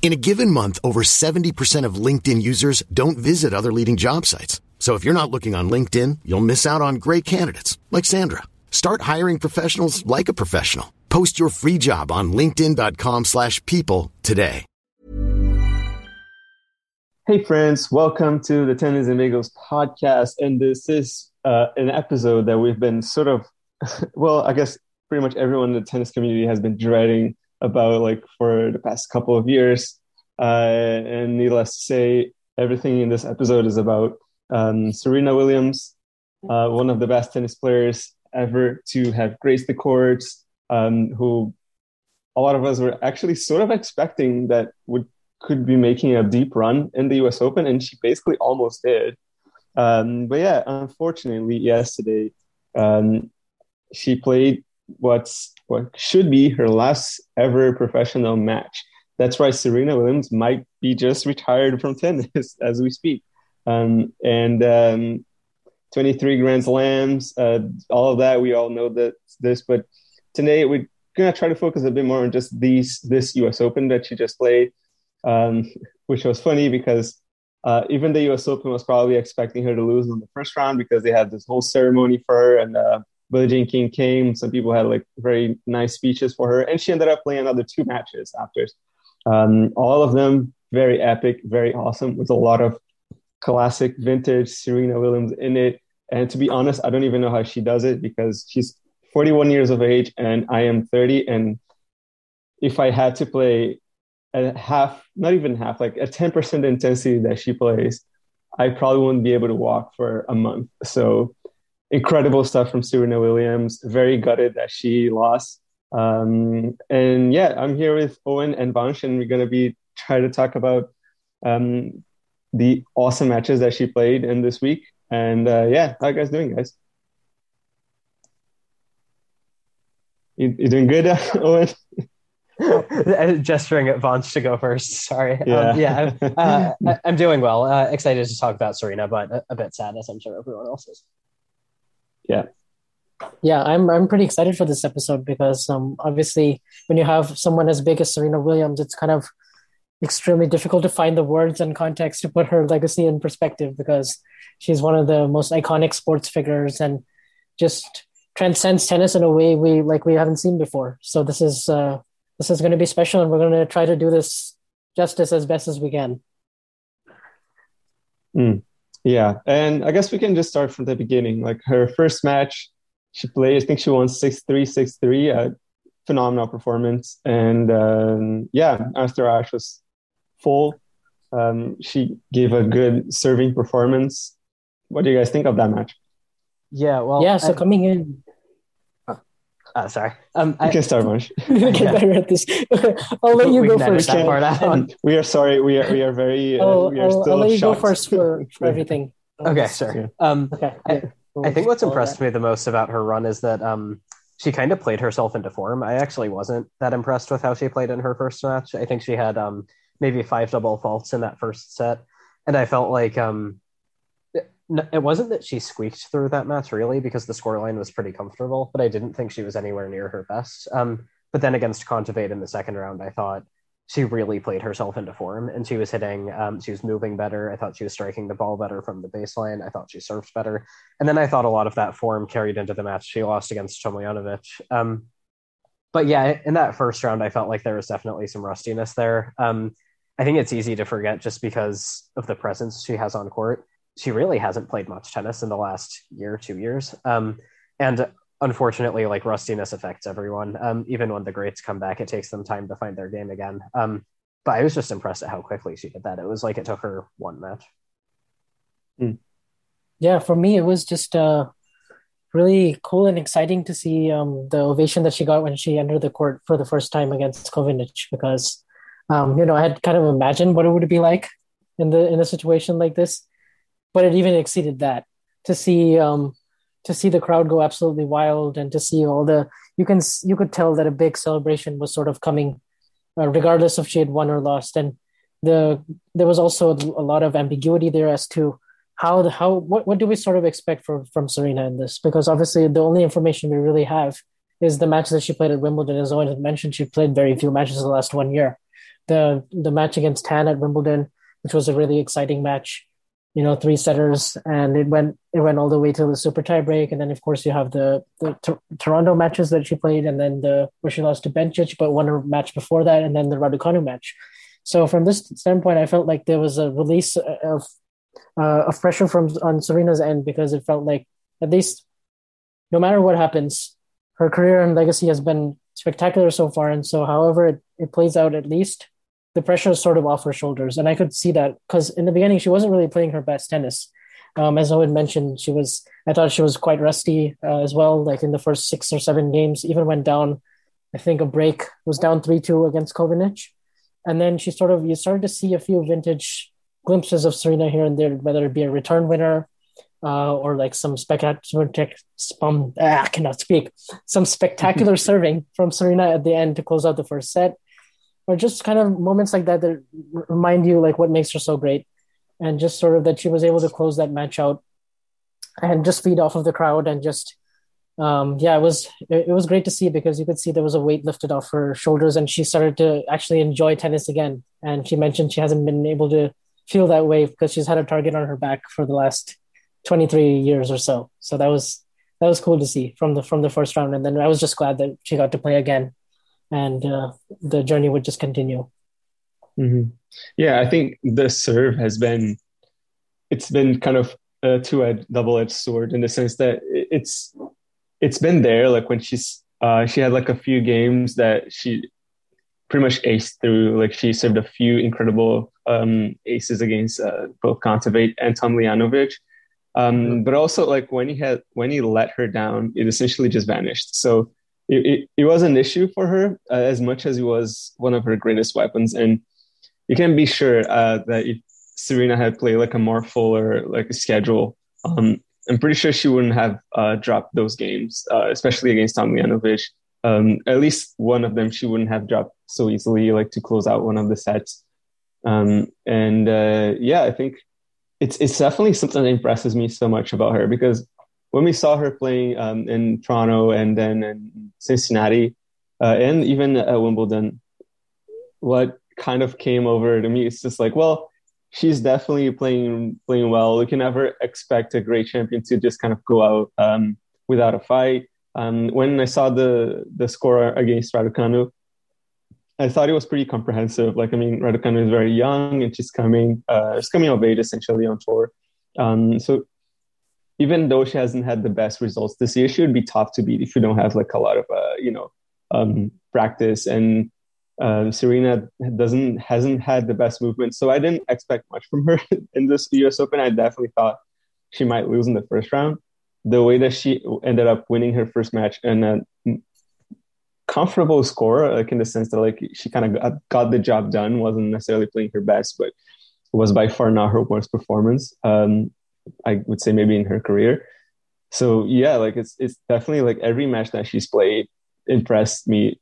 In a given month, over 70% of LinkedIn users don't visit other leading job sites. So if you're not looking on LinkedIn, you'll miss out on great candidates like Sandra. Start hiring professionals like a professional. Post your free job on linkedin.com/people today. Hey friends, welcome to the Tennis Amigos podcast. And this is uh, an episode that we've been sort of, well, I guess pretty much everyone in the tennis community has been dreading about like for the past couple of years. Uh, and needless to say, everything in this episode is about um, Serena Williams, uh, one of the best tennis players ever to have graced the courts, um, who a lot of us were actually sort of expecting that would could be making a deep run in the U.S. Open, and she basically almost did. Um, but yeah, unfortunately, yesterday um, she played what's what should be her last ever professional match. That's why Serena Williams might be just retired from tennis as we speak. Um, and um, 23 Grand Slams, uh, all of that, we all know that this. But today we're gonna try to focus a bit more on just these this U.S. Open that she just played, um, which was funny because uh, even the U.S. Open was probably expecting her to lose in the first round because they had this whole ceremony for her and. Uh, Billie Jean King came. Some people had like very nice speeches for her, and she ended up playing another two matches after. Um, all of them very epic, very awesome, with a lot of classic vintage Serena Williams in it. And to be honest, I don't even know how she does it because she's 41 years of age and I am 30. And if I had to play a half, not even half, like a 10% intensity that she plays, I probably wouldn't be able to walk for a month. So incredible stuff from Serena Williams. Very gutted that she lost. Um, and yeah, I'm here with Owen and Vansh, and we're going to be trying to talk about um, the awesome matches that she played in this week. And uh, yeah, how you guys doing, guys? You, you doing good, Owen? gesturing at Vansh to go first. Sorry. Yeah, um, yeah uh, I, am doing well. Uh, excited to talk about Serena, but a, a bit sad, as I'm sure everyone else is yeah. Yeah i'm i'm pretty excited for this episode because um obviously when you have someone as big as serena williams it's kind of extremely difficult to find the words and context to put her legacy in perspective because she's one of the most iconic sports figures and just transcends tennis in a way we like we haven't seen before. So this is uh this is going to be special and we're going to try to do this justice as best as we can. Mm. Yeah, and I guess we can just start from the beginning. Like her first match, she played. I think she won six three, six three. A phenomenal performance, and um, yeah, Arthur Ashe was full. Um, she gave a good serving performance. What do you guys think of that match? Yeah, well, yeah. So I, coming in, uh, sorry. Um, you I, can start, Marsh. get yeah. better at this. I'll let you go first. That part out. We are sorry. We are we are very. Uh, we are I'll, still I'll let you shocked. go first for, for everything. okay, sure. Yeah. Um, okay. I, I think what's impressed me the most about her run is that um, she kind of played herself into form. I actually wasn't that impressed with how she played in her first match. I think she had um, maybe five double faults in that first set, and I felt like um, it wasn't that she squeaked through that match really because the scoreline was pretty comfortable, but I didn't think she was anywhere near her best. Um, but then against Kontaveit in the second round, I thought she really played herself into form and she was hitting, um, she was moving better. I thought she was striking the ball better from the baseline. I thought she served better. And then I thought a lot of that form carried into the match she lost against Tomljanovic. Um, but yeah, in that first round, I felt like there was definitely some rustiness there. Um, I think it's easy to forget just because of the presence she has on court she really hasn't played much tennis in the last year, two years. Um, and unfortunately, like rustiness affects everyone. Um, even when the greats come back, it takes them time to find their game again. Um, but I was just impressed at how quickly she did that. It was like it took her one match. Mm. Yeah, for me, it was just uh, really cool and exciting to see um, the ovation that she got when she entered the court for the first time against Kovinic because Um, you know, I had kind of imagined what it would be like in the in a situation like this, but it even exceeded that. To see um, to see the crowd go absolutely wild and to see all the you can you could tell that a big celebration was sort of coming, uh, regardless if she had won or lost. And the there was also a lot of ambiguity there as to how the how what, what do we sort of expect from from Serena in this? Because obviously the only information we really have is the match that she played at Wimbledon. As Owen had mentioned, she played very few matches the last one year. The the match against Tan at Wimbledon, which was a really exciting match, you know, three setters, and it went it went all the way to the super tie break, and then of course you have the the Toronto matches that she played, and then the where she lost to Bencic, but won her match before that, and then the Raducanu match. So from this standpoint, I felt like there was a release of uh, pressure from on Serena's end because it felt like at least no matter what happens, her career and legacy has been spectacular so far. And so, however it, it plays out, at least the pressure is sort of off her shoulders. And I could see that because in the beginning she wasn't really playing her best tennis. Um, as Owen mentioned, she was. I thought she was quite rusty uh, as well. Like in the first six or seven games, even went down. I think a break was down three two against Kovinic, and then she sort of you started to see a few vintage glimpses of Serena here and there, whether it be a return winner uh, or like some spectacular, um, ah, I cannot speak, some spectacular serving from Serena at the end to close out the first set, or just kind of moments like that that remind you like what makes her so great, and just sort of that she was able to close that match out and just feed off of the crowd and just. Um, yeah, it was it, was great to see because you could see there was a weight lifted off her shoulders, and she started to actually enjoy tennis again. And she mentioned she hasn't been able to feel that way because she's had a target on her back for the last 23 years or so. So that was that was cool to see from the from the first round, and then I was just glad that she got to play again, and uh, the journey would just continue. Mm-hmm. Yeah, I think the serve has been it's been kind of a two-edged, double-edged sword in the sense that it's it's been there. Like when she's uh, she had like a few games that she pretty much aced through. Like she served a few incredible um, aces against uh, both Kontaveit and Tom Tomljanovic. Um, mm-hmm. But also, like when he had when he let her down, it essentially just vanished. So it, it, was an issue for her uh, as much as it was one of her greatest weapons. And you can be sure uh, that if Serena had played like a more fuller like a schedule, um, I'm pretty sure she wouldn't have uh, dropped those games, uh, especially against Tomljanovic. Um, at least one of them she wouldn't have dropped so easily, like to close out one of the sets. Um, and uh, yeah, I think it's it's definitely something that impresses me so much about her because when we saw her playing um, in Toronto and then in Cincinnati uh, and even at Wimbledon, what kind of came over to me is just like, well, she's definitely playing playing well. We can never expect a great champion to just kind of go out um, without a fight. Um, when I saw the the score against Raducanu, I thought it was pretty comprehensive. Like, I mean, Raducanu is very young and she's coming, uh, she's coming of age essentially on tour. Um, so even though she hasn't had the best results this year, she would be tough to beat if you don't have like a lot of, uh, you know, um, practice. And uh, Serena doesn't hasn't had the best movement, so I didn't expect much from her in this U.S. Open. I definitely thought she might lose in the first round. The way that she ended up winning her first match and uh, comfortable score, like in the sense that like she kind of got, got, the job done, wasn't necessarily playing her best, but was by far not her worst performance. Um, I would say maybe in her career. So yeah, like it's it's definitely like every match that she's played impressed me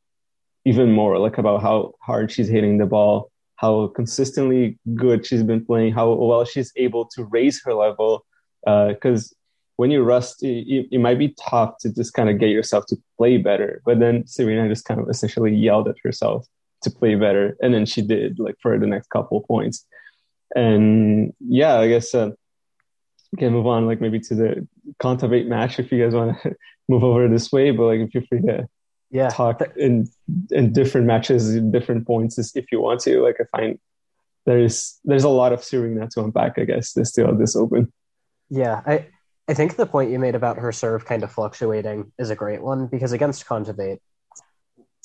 even more, like about how hard she's hitting the ball, how consistently good she's been playing, how well she's able to raise her level. Because uh, when you rust, it, it, might be tough to just kind of get yourself to play better. But then Serena just kind of essentially yelled at herself to play better, and then she did like for the next couple points. And yeah, I guess uh, can move on like maybe to the Kontaveit match if you guys want to move over this way. But like if you're free to yeah talk in in different matches, different points if you want to. Like I find there's there's a lot of Serena to unpack. I guess this still this open. Yeah, I I think the point you made about her serve kind of fluctuating is a great one because against Kontaveit,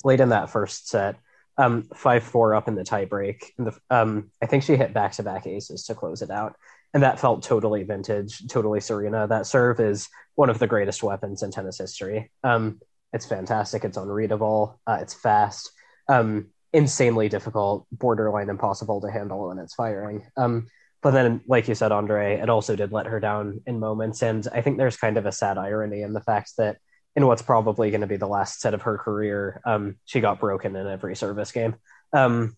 late in that first set, um, five four up in the tiebreak, the um, I think she hit back to back aces to close it out, and that felt totally vintage, totally Serena. That serve is one of the greatest weapons in tennis history. Um, it's fantastic. It's unreadable. Uh, it's fast. Um, insanely difficult, borderline impossible to handle when it's firing. Um, but then, like you said, Andre, it also did let her down in moments. And I think there's kind of a sad irony in the fact that in what's probably going to be the last set of her career, um, she got broken in every service game. Um,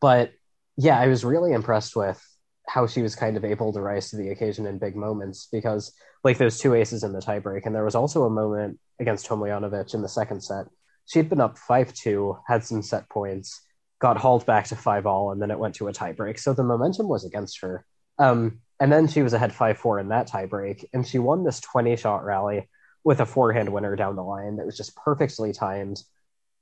but yeah, I was really impressed with how she was kind of able to rise to the occasion in big moments because, like, those two aces in the tiebreak, and there was also a moment against Tomljanovic in the second set. She'd been up 5 2, had some set points, got hauled back to five all, and then it went to a tiebreak. So the momentum was against her. Um, and then she was ahead five four in that tiebreak, and she won this twenty shot rally with a forehand winner down the line that was just perfectly timed.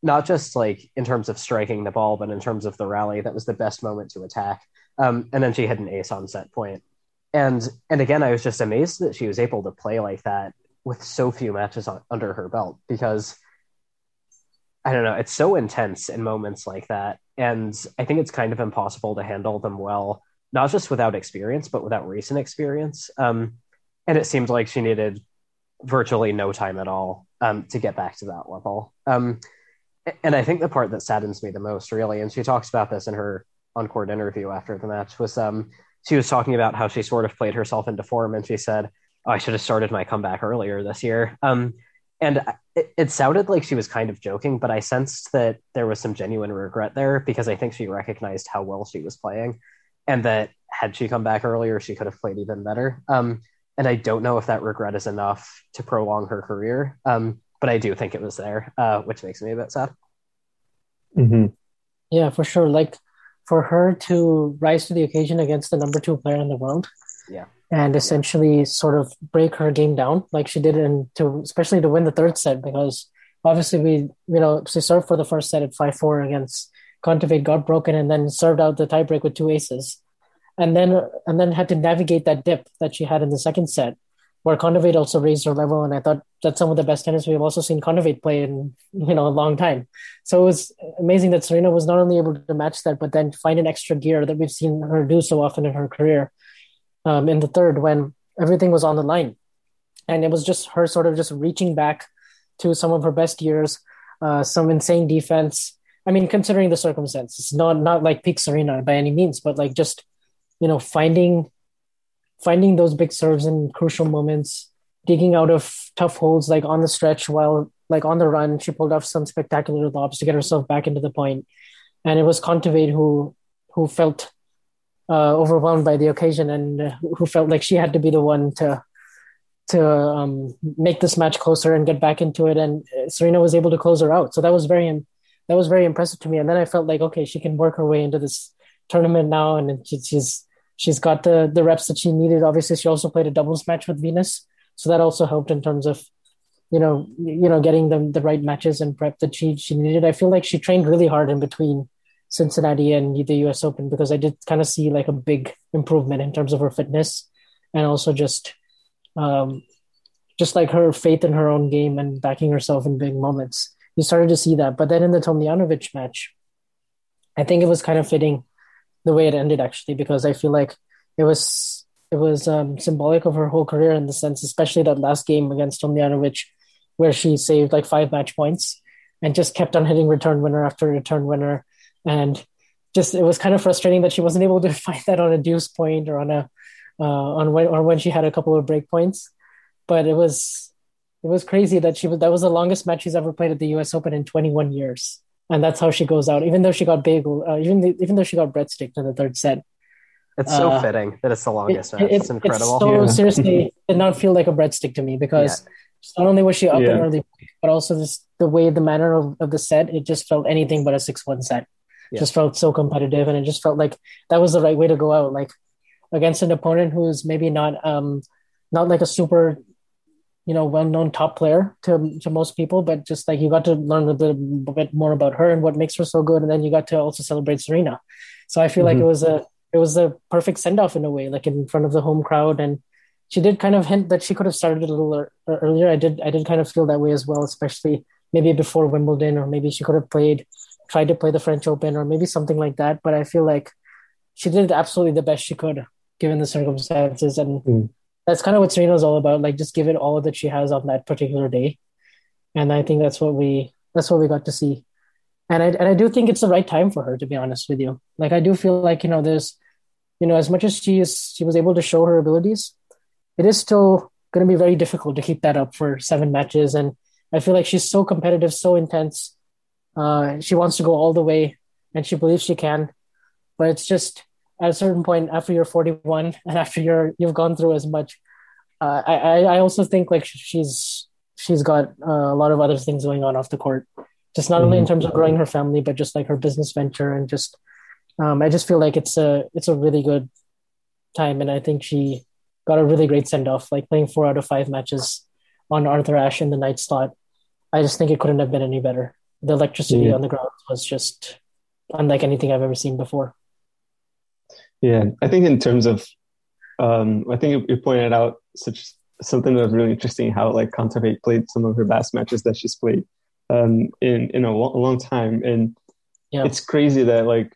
Not just like in terms of striking the ball, but in terms of the rally, that was the best moment to attack. Um, and then she had an ace on set point. And and again, I was just amazed that she was able to play like that with so few matches on, under her belt because I don't know, it's so intense in moments like that and I think it's kind of impossible to handle them well, not just without experience, but without recent experience. Um, and it seemed like she needed virtually no time at all um, to get back to that level. Um, and I think the part that saddens me the most, really, and she talks about this in her on-court interview after the match, was um, she was talking about how she sort of played herself into form, and she said, "Oh, I should have started my comeback earlier this year." Um, and it, it, sounded like she was kind of joking, but I sensed that there was some genuine regret there because I think she recognized how well she was playing, and that had she come back earlier, she could have played even better. Um, and I don't know if that regret is enough to prolong her career, um, but I do think it was there, uh, which makes me a bit sad. Mm-hmm. Yeah, for sure. Like for her to rise to the occasion against the number two player in the world, yeah, and essentially sort of break her game down like she did and to especially to win the third set because obviously we you know she served for the first set at 5-4 against Kontaveit got broken and then served out the tiebreak with two aces. And then and then had to navigate that dip that she had in the second set where Kontaveit also raised her level and I thought that's some of the best tennis we've also seen Kontaveit play in you know a long time so it was amazing that Serena was not only able to match that but then find an extra gear that we've seen her do so often in her career um, in the third when everything was on the line. And it was just her sort of just reaching back to some of her best years, uh, some insane defense. I mean, considering the circumstances, not not like peak Serena by any means, but like just you know finding finding those big serves in crucial moments, digging out of tough holds like on the stretch while like on the run, she pulled off some spectacular lobs to get herself back into the point. And it was Kontaveit who who felt uh, overwhelmed by the occasion and uh, who felt like she had to be the one to to um, make this match closer and get back into it. And uh, Serena was able to close her out, so that was very that was very impressive to me. And then I felt like okay, she can work her way into this tournament now, and she, she's she's got the the reps that she needed. Obviously, she also played a doubles match with Venus, so that also helped in terms of you know you know getting them the right matches and prep that she she needed. I feel like she trained really hard in between Cincinnati and the US Open because I did kind of see like a big improvement in terms of her fitness and also just um, just like her faith in her own game and backing herself in big moments. You started to see that. But then in the Tomljanovic match, I think it was kind of fitting the way it ended actually because I feel like it was it was um, symbolic of her whole career in the sense, especially that last game against Tomljanovic, where she saved like five match points and just kept on hitting return winner after return winner and just it was kind of frustrating that she wasn't able to find that on a deuce point or on a uh, on when or when she had a couple of break points. But it was it was crazy that she was that was the longest match she's ever played at the U.S. Open in 21 years, and that's how she goes out. Even though she got big, uh, even the, even though she got breadstick in the third set. It's so uh, fitting that it's the longest it. It, it's incredible. It's so yeah. seriously did not feel like a breadstick to me because yeah. not only was she up yeah. in early, but also this the way the manner of, of the set, it just felt anything but a six one set yeah. just felt so competitive and it just felt like that was the right way to go out like against an opponent who's maybe not um not like a super you know well-known top player to to most people but just like you got to learn a bit, a bit more about her and what makes her so good and then you got to also celebrate Serena so I feel mm-hmm. like it was a it was a perfect send-off in a way like in front of the home crowd and she did kind of hint that she could have started a little earlier I did I did kind of feel that way as well especially maybe before Wimbledon or maybe she could have played tried to play the French Open or maybe something like that. But I feel like she did absolutely the best she could given the circumstances. And mm. That's kind of what Serena's all about. Like just give it all that she has on that particular day. And I think that's what we that's what we got to see. and I and I do think it's the right time for her to be honest with you. Like I do feel like you know there's, you know, as much as she is she was able to show her abilities, it is still going to be very difficult to keep that up for seven matches. And I feel like she's so competitive, so intense. Uh, she wants to go all the way, and she believes she can. But it's just at a certain point after you're 41 and after you're you've gone through as much. Uh, I I also think like she's she's got uh, a lot of other things going on off the court just not mm-hmm. only in mm-hmm. terms of growing her family, but just like her business venture and just um, I just feel like it's a it's a really good time, and I think she got a really great send off, like playing four out of five matches on Arthur Ashe in the night slot. I just think it couldn't have been any better. The electricity yeah. on the ground was just unlike anything I've ever seen before. Yeah, I think in terms of, um, I think you pointed out such something that was really interesting how like Kontaveit played some of her best matches that she's played um, in in a, lo- a long time, and yeah. it's crazy that like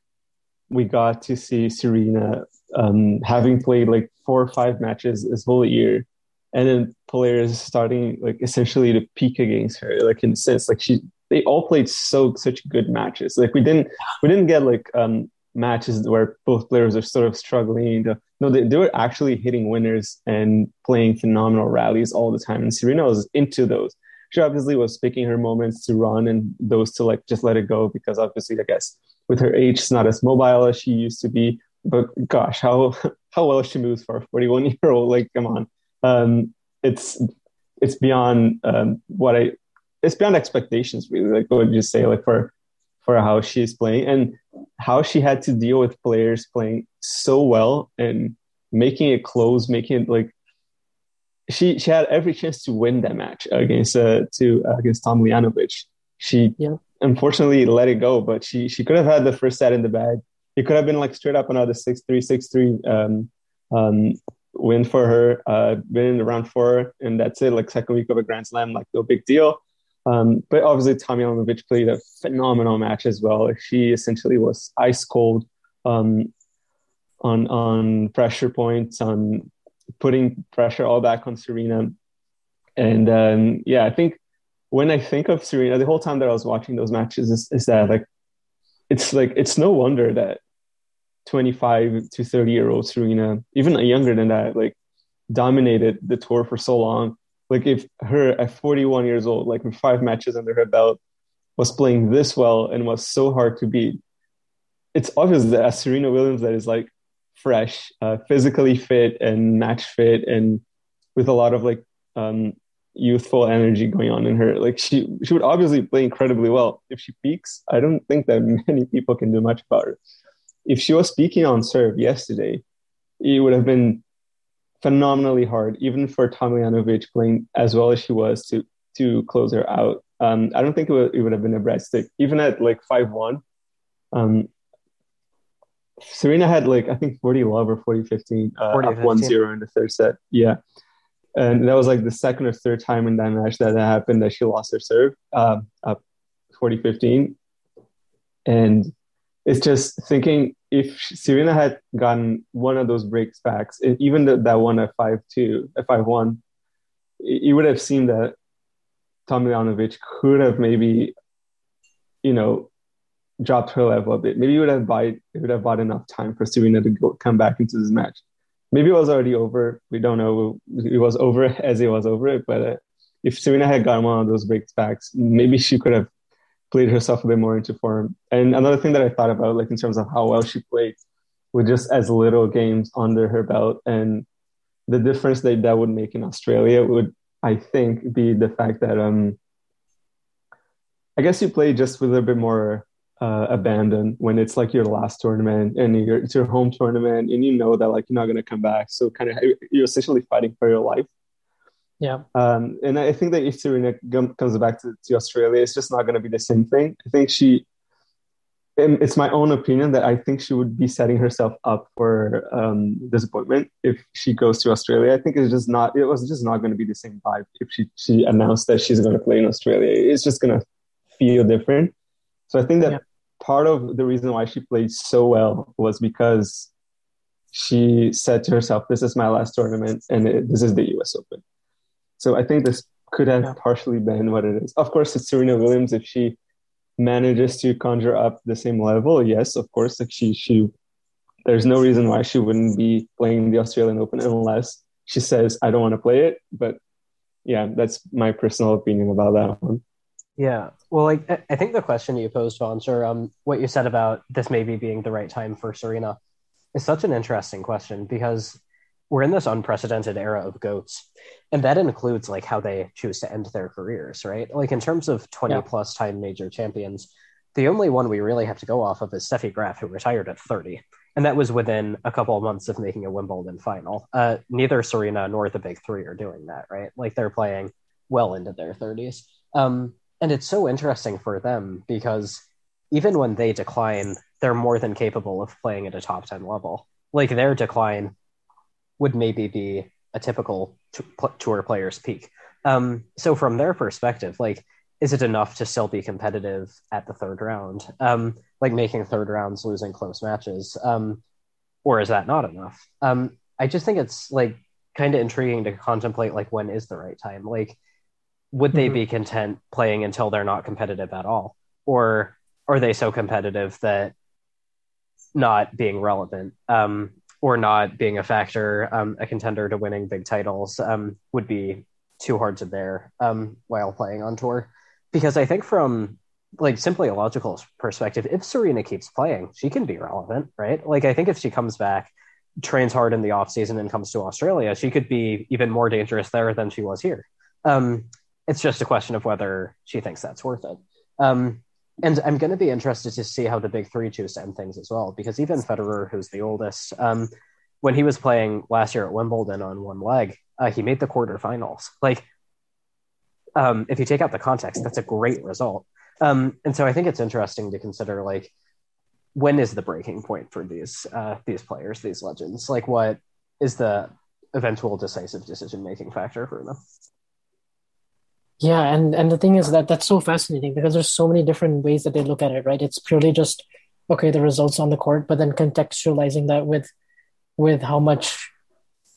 we got to see Serena um, having played like four or five matches this whole year, and then players starting like essentially to peak against her, like in a sense, like she they all played so such good matches. Like we didn't we didn't get like um, matches where both players are sort of struggling. No, they, they were actually hitting winners and playing phenomenal rallies all the time, and Serena was into those she obviously was picking her moments to run and those to like just let it go because obviously I guess with her age she's not as mobile as she used to be. But gosh, how how well she moves for a 41 year old. Like, come on. Um, it's it's beyond um, what I it's beyond expectations really. Like what you say, like for for how she's playing and how she had to deal with players playing so well and making it close, making it like she she had every chance to win that match against uh, to uh, against Tomljanovic. She yeah. unfortunately let it go, but she she could have had the first set in the bag. It could have been like straight up another six three six three um, um, win for her. Uh, been in the round four, and that's it. Like second week of a Grand Slam, like no big deal. Um, but obviously, Tomljanovic played a phenomenal match as well. She essentially was ice cold um, on on pressure points, on putting pressure all back on Serena. And um, yeah, I think when I think of Serena, the whole time that I was watching those matches is, is that like it's like it's no wonder that 25 to 30 year old Serena, even younger than that, like dominated the tour for so long. Like if her at 41 years old, like with five matches under her belt, was playing this well and was so hard to beat, it's obvious that as Serena Williams that is like fresh, uh, physically fit and match fit, and with a lot of like um, youthful energy going on in her. Like she, she would obviously play incredibly well. If she peaks, I don't think that many people can do much about her. If she was speaking on serve yesterday, it would have been phenomenally hard, even for Tomljanovic playing as well as she was to to close her out. Um, I don't think it would, it would have been a breadstick, even at like five one. Um, Serena had like I think 40 love or 40 15 uh, 40 up 1 0 in the third set. Yeah. And that was like the second or third time in that match that that happened that she lost her serve uh, up 40 15. And it's just thinking if Serena had gotten one of those breaks backs, even the, that one at 5 2, at 5 1, you would have seen that Tomljanovic could have maybe, you know, dropped her level a bit. Maybe it would have bought it would have bought enough time for Serena to go, come back into this match. Maybe it was already over. We don't know. It was over as it was over it. But uh, if Serena had gotten one of those breaks backs, maybe she could have played herself a bit more into form. And another thing that I thought about, like in terms of how well she played, with just as little games under her belt, and the difference that that would make in Australia would, I think, be the fact that um, I guess you play just with a bit more uh, abandon when it's like your last tournament and your, it's your home tournament and you know that like you're not going to come back. So kind of you're essentially fighting for your life yeah. Um, and i think that if serena comes back to, to australia it's just not going to be the same thing. I think she it's my own opinion that i think she would be setting herself up for um, disappointment if she goes to australia. I think it's just not it was just not going to be the same vibe if she she announced that she's going to play in australia. It's just going to feel different. So I think that yeah. part of the reason why she played so well was because she said to herself, "This is my last tournament, and it, this is the U.S. Open." So I think this could have yeah. partially been what it is. Of course, it's Serena Williams. If she manages to conjure up the same level, yes, of course, like she she there's no reason why she wouldn't be playing the Australian Open unless she says I don't want to play it. But yeah, that's my personal opinion about that one. Yeah, well, like I think the question you posed, Vansh, or um, what you said about this maybe being the right time for Serena, is such an interesting question because we're in this unprecedented era of goats, and that includes like how they choose to end their careers, right? Like in terms of twenty yeah. plus time major champions, the only one we really have to go off of is Steffi Graf, who retired at thirty and that was within a couple of months of making a Wimbledon final. Uh, neither Serena nor the big three are doing that, right? Like they're playing well into their 30s. Um, and it's so interesting for them because even when they decline, they're more than capable of playing at a top 10 level. Like their decline would maybe be a typical t- tour player's peak. Um, so from their perspective, like is it enough to still be competitive at the third round? Um, like making third rounds, losing close matches, um, or is that not enough? Um, I just think it's like kind of intriguing to contemplate like when is the right time? Like, would they mm-hmm. be content playing until they're not competitive at all, or are they so competitive that not being relevant um, or not being a factor, um, a contender to winning big titles um, would be too hard to bear um, while playing on tour? because I think from like simply a logical perspective, if Serena keeps playing, she can be relevant, right? Like I think if she comes back, trains hard in the off season and comes to Australia, she could be even more dangerous there than she was here. Um, it's just a question of whether she thinks that's worth it. And I'm going to be interested to see how the big three choose to end things as well, because even Federer, who's the oldest, um, when he was playing last year at Wimbledon on one leg, uh, he made the quarterfinals. Like um, if you take out the context, that's a great result. Um, and so I think it's interesting to consider like when is the breaking point for these uh, these players, these legends? Like what is the eventual decisive decision making factor for them? Yeah, and and the thing is that that's so fascinating because there's so many different ways that they look at it, right? It's purely just okay, the results on the court, but then contextualizing that with with how much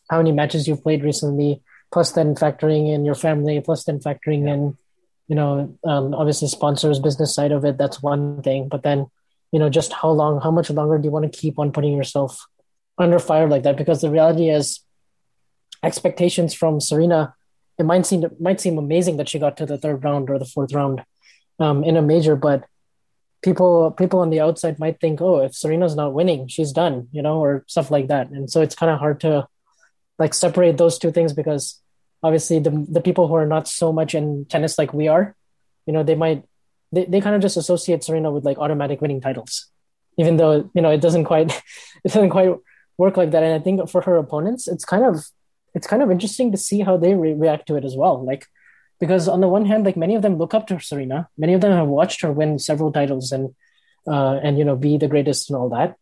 how many matches you've played recently, plus then factoring in your family, plus then factoring in, you know, um, obviously sponsors, business side of it. That's one thing. But then, you know, just how long, how much longer do you want to keep on putting yourself under fire like that? Because the reality is, expectations from Serena, it might seem might seem amazing that she got to the third round or the fourth round um, in a major, but people people on the outside might think, oh, if Serena's not winning, she's done, you know, or stuff like that. And so it's kind of hard to like separate those two things because obviously the the people who are not so much in tennis like we are, you know, they might they, they kind of just associate Serena with like automatic winning titles, even though you know it doesn't quite it doesn't quite work like that. And I think for her opponents, it's kind of it's kind of interesting to see how they re- react to it as well. Like because on the one hand, like many of them look up to Serena, many of them have watched her win several titles and uh, and you know be the greatest and all that.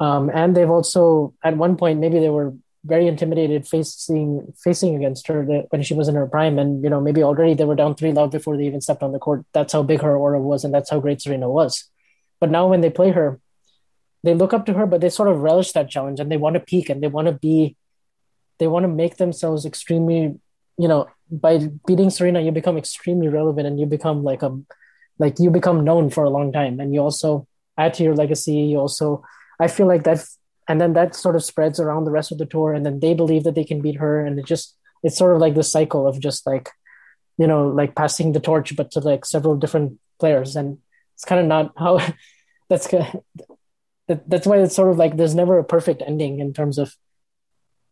Um, and they've also at one point maybe they were very intimidated facing facing against her when she was in her prime and you know maybe already they were down three love before they even stepped on the court that's how big her aura was and that's how great serena was but now when they play her they look up to her but they sort of relish that challenge and they want to peak and they want to be they want to make themselves extremely you know by beating serena you become extremely relevant and you become like a like you become known for a long time. And you also add to your legacy. You also i feel like that and then that sort of spreads around the rest of the tour and then they believe that they can beat her. And it just it's sort of like the cycle of just like you know like passing the torch but to like several different players. And it's kind of not how that's that, that's why it's sort of like there's never a perfect ending in terms of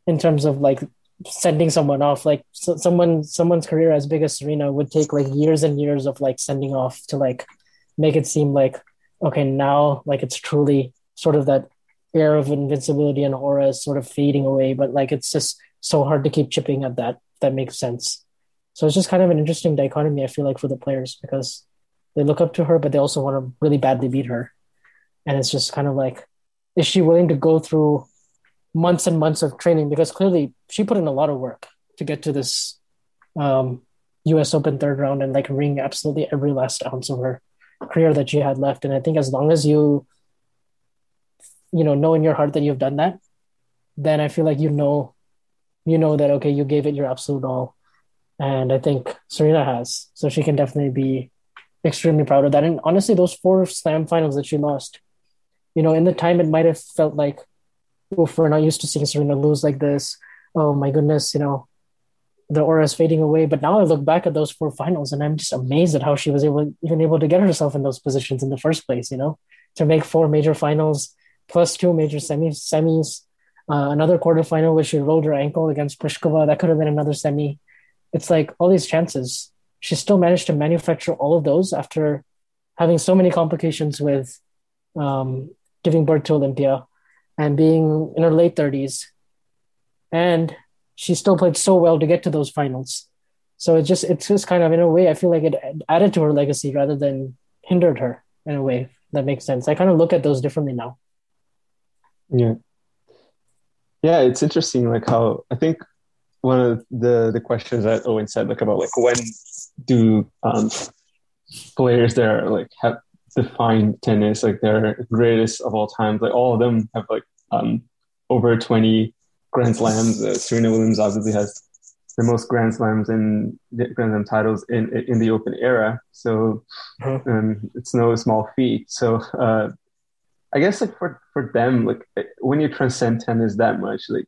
in terms of like sending someone off like so someone someone's career as big as serena would take like years and years of like sending off to like make it seem like okay now like it's truly sort of that air of invincibility and aura is sort of fading away, but like it's just so hard to keep chipping at that. That makes sense. So it's just kind of an interesting dichotomy, I feel like, for the players because they look up to her, but they also want to really badly beat her. And it's just kind of like, is she willing to go through months and months of training? Because clearly she put in a lot of work to get to this um, US Open third round and like wring absolutely every last ounce of her career that she had left. And I think as long as you you know know in your heart that you've done that then i feel like you know you know that okay you gave it your absolute all and i think serena has so she can definitely be extremely proud of that. And honestly, those four slam finals that she lost, you know, in the time it might have felt like, oof, we're not used to seeing Serena lose like this. Oh my goodness, you know, the aura is fading away. But now I look back at those four finals and I'm just amazed at how she was able even able to get herself in those positions in the first place, you know, to make four major finals plus two major semis semis. Uh, another quarterfinal where she rolled her ankle against Pliskova. That could have been another semi. It's like all these chances she still managed to manufacture all of those after having so many complications with um, giving birth to Olympia and being in her late 30s. And she still played so well to get to those finals. So it just it's just kind of in a way I feel like it added to her legacy rather than hindered her in a way that makes sense. I kind of look at those differently now. Yeah. Yeah, it's interesting like how I think one of the the questions that Owen said like about like when do um, players that are like have defined tennis like they're greatest of all time like all of them have like um, over 20 grand slams. Uh, serena williams obviously has the most grand slams and grand slam titles in in the open era. So mm-hmm. um, it's no small feat. So uh, i guess like for for them like when you transcend tennis that much like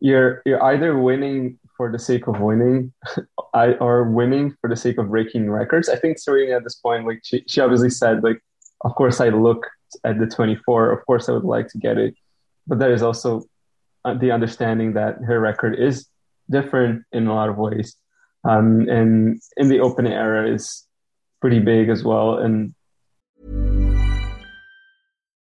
you're you're either winning for the sake of winning I are winning for the sake of breaking records. I think Serena at this point, like she, she obviously said, like, of course I look at the 24, of course I would like to get it. But there is also uh, the understanding that her record is different in a lot of ways. Um, and in the open era is pretty big as well. And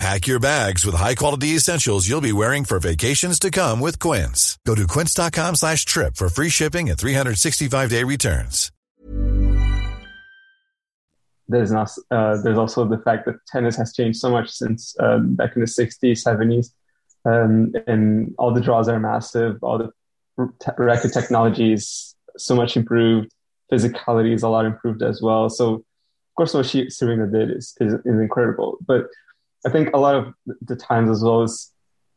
Pack your bags with high-quality essentials you'll be wearing for vacations to come with Quince. Go to quince.com slash trip for free shipping and 365-day returns. There's not uh, there's also the fact that tennis has changed so much since um, back in the 60s 70s um, and all the draws are massive. All the racket technology is so much improved. Physicality is a lot improved as well. So of course what she serena did is, is, is incredible. But i think a lot of the times as well as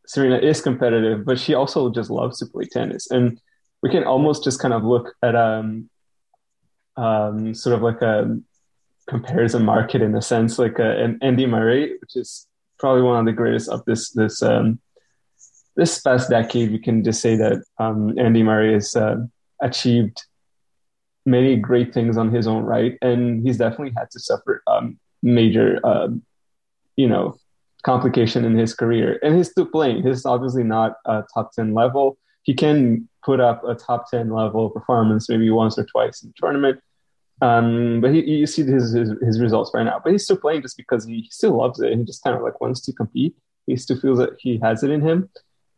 serena is competitive but she also just loves to play tennis and we can almost just kind of look at um, um, sort of like a comparison market in a sense, like uh, an Andy Murray, which is probably one of the greatest of this this um, this past decade. We can just say that um, Andy Murray has uh, achieved many great things on his own right, and he's definitely had to suffer um, major, uh, you know, complication in his career. And he's still playing. He's obviously not a top ten level. He can put up a top ten level performance maybe once or twice in the tournament um, but he, you see his, his, his results right now. But he's still playing just because he still loves it. He just kind of like wants to compete. He still feels that he has it in him.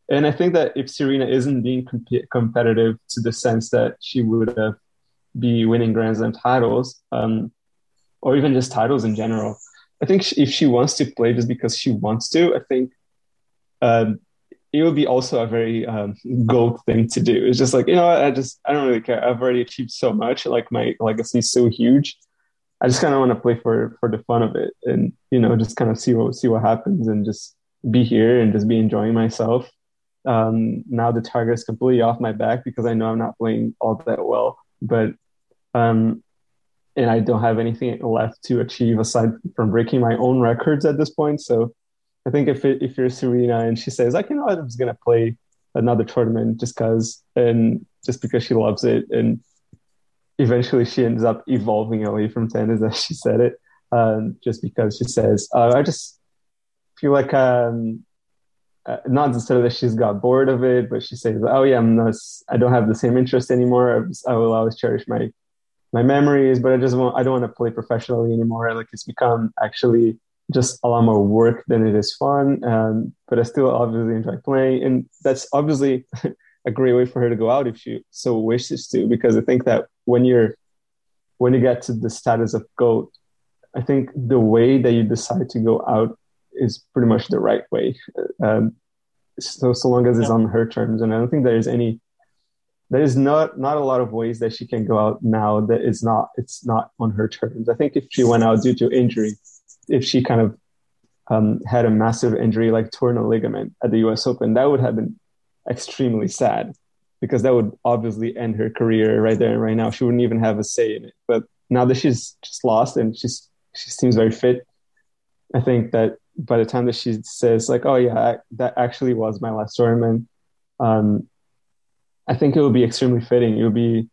And I think that if Serena isn't being comp- competitive to the sense that she would have be winning Grand Slam titles, um, or even just titles in general, I think if she wants to play just because she wants to, I think um, it would be also a very um, gold thing to do. It's just like you know, I just I don't really care. I've already achieved so much. Like my legacy is so huge. I just kind of want to play for for the fun of it, and you know, just kind of see what see what happens, and just be here and just be enjoying myself. Um, now the target is completely off my back because I know I'm not playing all that well, but um, and I don't have anything left to achieve aside from breaking my own records at this point. So I think if it, if you're Serena and she says like you know I'm just gonna play another tournament just cause and just because she loves it and eventually she ends up evolving away from tennis as she said it um, just because she says uh, I just feel like um, uh, not necessarily that she's got bored of it, but she says, "Oh yeah, I'm not, I don't have the same interest anymore. I will always cherish my my memories, but I just want I don't want to play professionally anymore. Like it's become actually just a lot more work than it is fun. Um, but I still obviously enjoy playing, and that's obviously a great way for her to go out if she so wishes to. Because I think that when you're when you get to the status of goat, I think the way that you decide to go out is pretty much the right way. Um, so so long as it's on her terms, and I don't think there is any there is not not a lot of ways that she can go out now that is not it's not on her terms. I think if she went out due to injury, if she kind of um, had a massive injury like torn a ligament at the U.S. Open, that would have been extremely sad because that would obviously end her career right there and right now. She wouldn't even have a say in it. But now that she's just lost and she's she seems very fit, I think that by the time that she says like, "Oh yeah, I, that actually was my last tournament," um, I think it would be extremely fitting. It would be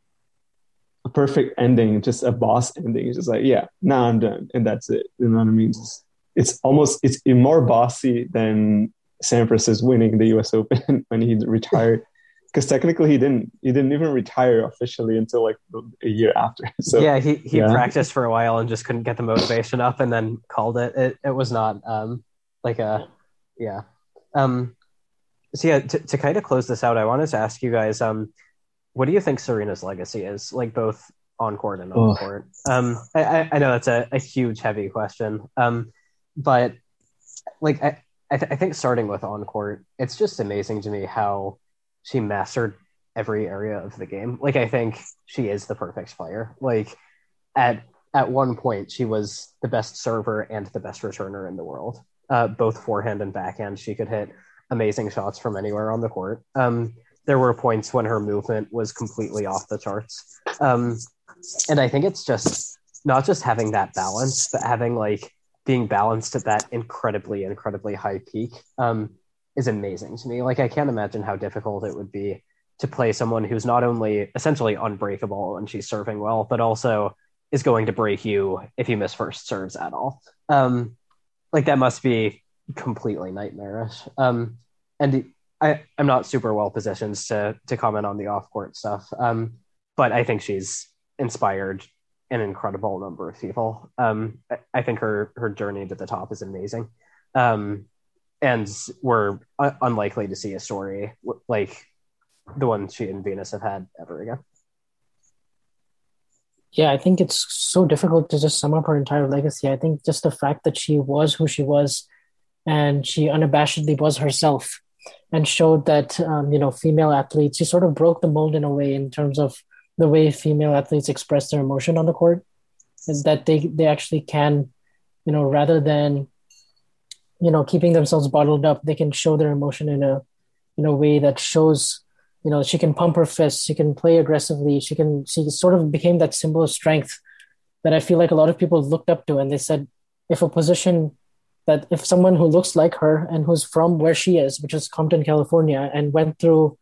a perfect ending, just a boss ending. It's just like, yeah, now I'm done, and that's it. You know what I mean? It's, it's almost it's more bossy than Sampras winning the U.S. Open when he retired. Because technically, he didn't. He didn't even retire officially until like a year after. So yeah, he he yeah. practiced for a while and just couldn't get the motivation up, and then called it. It it was not um like a yeah um so yeah to, to kind of close this out i wanted to ask you guys um what do you think Serena's legacy is, like both on court and off court? Um, I, I know that's a, a huge, heavy question, um, but like I, I, th- I think starting with on court, it's just amazing to me how she mastered every area of the game. Like I think she is the perfect player. Like at at one point, she was the best server and the best returner in the world, uh, both forehand and backhand. She could hit amazing shots from anywhere on the court. Um, there were points when her movement was completely off the charts. Um, and I think it's just not just having that balance, but having like being balanced at that incredibly, incredibly high peak um, is amazing to me. Like, I can't imagine how difficult it would be to play someone who's not only essentially unbreakable and she's serving well, but also is going to break you if you miss first serves at all. Um, like, that must be completely nightmarish. Um, and I, I'm not super well positioned to to comment on the off court stuff, um, but I think she's inspired an incredible number of people. Um, I, I, think her her journey to the top is amazing, um, and we're un- unlikely to see a story like the one she and Venus have had ever again. Yeah, I think it's so difficult to just sum up her entire legacy. I think just the fact that she was who she was, and she unabashedly was herself and showed that um, you know female athletes she sort of broke the mold in a way in terms of the way female athletes express their emotion on the court is that they they actually can you know rather than you know keeping themselves bottled up they can show their emotion in a in a way that shows you know she can pump her fists she can play aggressively she can she sort of became that symbol of strength that i feel like a lot of people looked up to and they said if a position that if someone who looks like her and who's from where she is, which is Compton, California, and went through,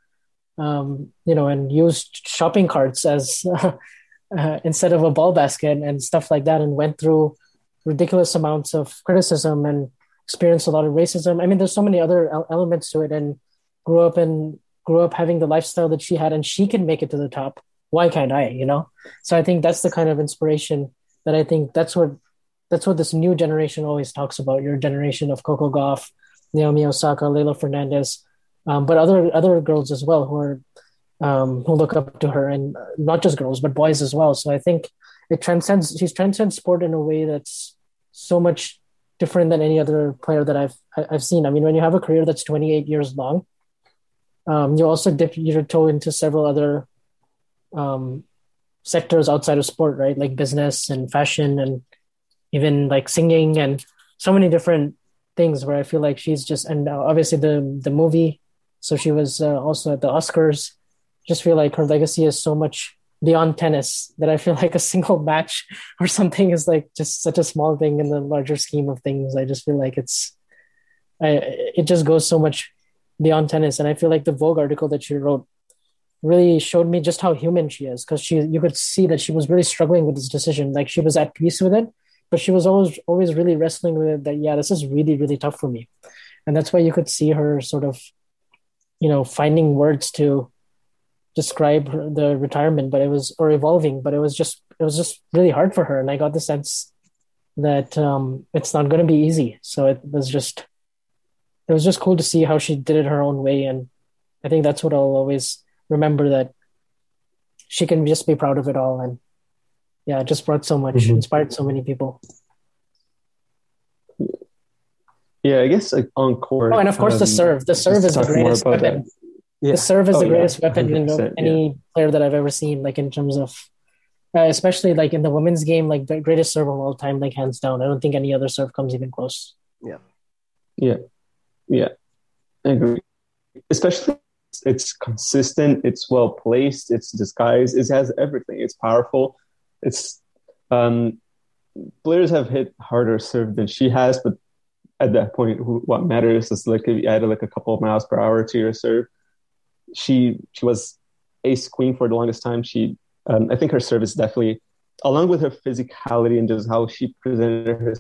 um, you know, and used shopping carts as uh, instead of a ball basket and stuff like that, and went through ridiculous amounts of criticism and experienced a lot of racism. I mean, there's so many other elements to it, and grew up and grew up having the lifestyle that she had, and she can make it to the top. Why can't I? You know. So I think that's the kind of inspiration that I think that's what that's what this new generation always talks about. Your generation of Coco Gauff, Naomi Osaka, Leylah Fernandez, um, but other other girls as well who are um, who look up to her, and not just girls but boys as well. So I think it transcends. She's transcends sport in a way that's so much different than any other player that I've I've seen. I mean, when you have a career that's 28 years long, um, you also dip your toe into several other um, sectors outside of sport, right? Like business and fashion and even like singing and so many different things where I feel like she's just and uh, obviously the the movie. So she was uh, also at the Oscars. Just feel like her legacy is so much beyond tennis that I feel like a single match or something is like just such a small thing in the larger scheme of things. I just feel like it's, I, it just goes so much beyond tennis. And I feel like the Vogue article that she wrote really showed me just how human she is because she, you could see that she was really struggling with this decision. Like she was at peace with it, but she was always always really wrestling with it that yeah this is really really tough for me. And that's why you could see her sort of, you know, finding words to describe her, the retirement, but it was or evolving, but it was just it was just really hard for her, and I got the sense that um, it's not going to be easy. So it was just it was just cool to see how she did it her own way, and I think that's what I'll always remember that she can just be proud of it all, and yeah, it just brought so much, mm-hmm. inspired so many people. Yeah, I guess like on court. Oh, and of course um, the serve. The serve is the greatest weapon. Yeah. The serve is oh, the greatest yeah. weapon in any yeah. player that I've ever seen. Like in terms of, uh, especially like in the women's game, like the greatest serve of all time, like hands down. I don't think any other serve comes even close. Yeah, yeah, yeah. I agree. Especially, it's consistent. It's well placed. It's disguised. It has everything. It's powerful. It's um, players have hit harder serve than she has, but at that point, what matters is like if you added like a couple of miles per hour to your serve. She she was ace queen for the longest time. She um, I think her service definitely, along with her physicality and just how she presented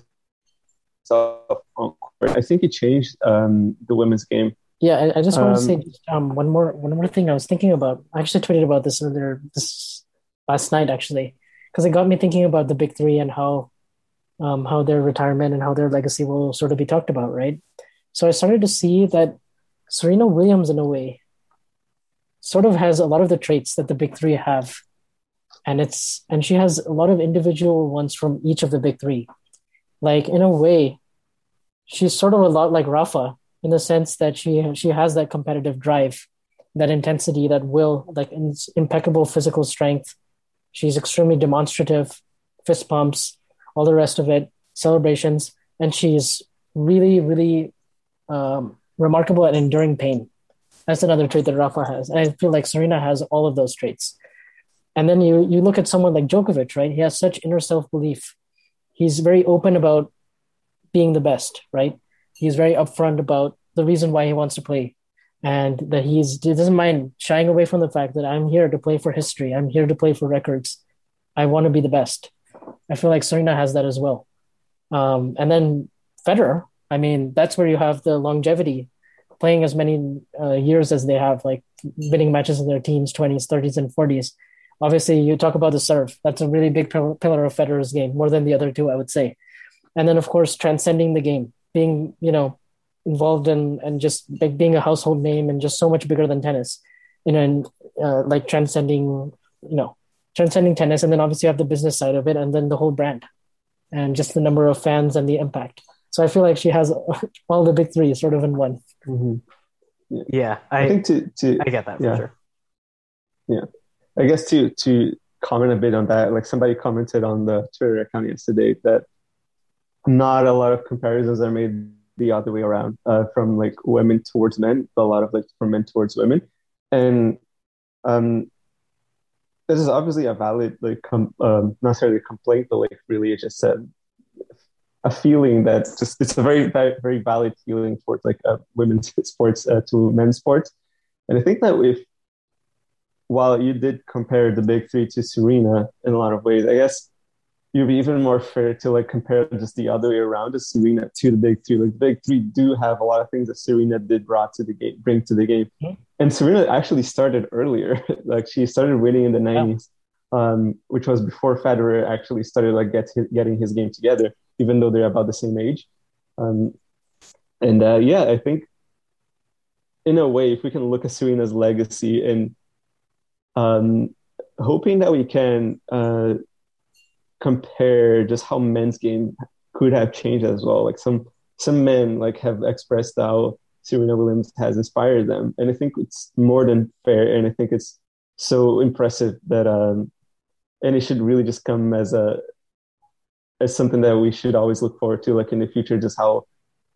herself on court, I think it changed um, the women's game. Yeah, I, I just want to say um, um, one more one more thing I was thinking about. I actually tweeted about this earlier this last night actually because it got me thinking about the big three and how um, how their retirement and how their legacy will sort of be talked about, right? So I started to see that Serena Williams, in a way, sort of has a lot of the traits that the big three have, and it's and she has a lot of individual ones from each of the big three. Like in a way, she's sort of a lot like Rafa in the sense that she she has that competitive drive, that intensity, that will, like impeccable physical strength. She's extremely demonstrative, fist pumps all the rest of it, celebrations, and she's really, really um, remarkable at enduring pain. That's another trait that Rafa has, and I feel like Serena has all of those traits. And then you you look at someone like Djokovic, right? He has such inner self belief. He's very open about being the best, right? He's very upfront about the reason why he wants to play, and that he's he doesn't mind shying away from the fact that I'm here to play for history. I'm here to play for records. I want to be the best. I feel like Serena has that as well. Um, and then Federer, I mean, that's where you have the longevity, playing as many uh, years as they have, like winning matches in their teens, 20s, 30s, and 40s. Obviously, you talk about the serve. That's a really big pillar of Federer's game, more than the other two, I would say. And then, of course, transcending the game, being, you know, involved in and just like being a household name and just so much bigger than tennis, you know, and uh, like transcending, you know, transcending tennis and then obviously you have the business side of it and then the whole brand and just the number of fans and the impact so i feel like she has all the big three sort of in one mm-hmm. yeah. yeah I, I, think to, to i get that yeah. sure yeah i guess to to comment a bit on that like somebody commented on the twitter account yesterday that not a lot of comparisons are made the other way around uh, from like women towards men but a lot of like from men towards women. And um this is obviously a valid like com- um, not necessarily a complaint but like really it's just a, a feeling that just it's a very very, very valid feeling towards like uh, women's sports uh, to men's sports. And i think that if while you did compare the big three to serena in a lot of ways i guess you'd be even more fair to like compare just the other way around as Serena to the big three. Like the big three do have a lot of things that Serena did brought to the game, bring to the game. Mm-hmm. And Serena actually started earlier. like she started winning in the nineties, yeah. um, which was before Federer actually started like get his, getting his game together, even though they're about the same age. Um, and uh, yeah, I think in a way, if we can look at Serena's legacy and um, hoping that we can uh, compare just how men's game could have changed as well. Like some some men like have expressed how Serena Williams has inspired them, and I think it's more than fair. And I think it's so impressive that um, and it should really just come as a as something that we should always look forward to, like in the future, just how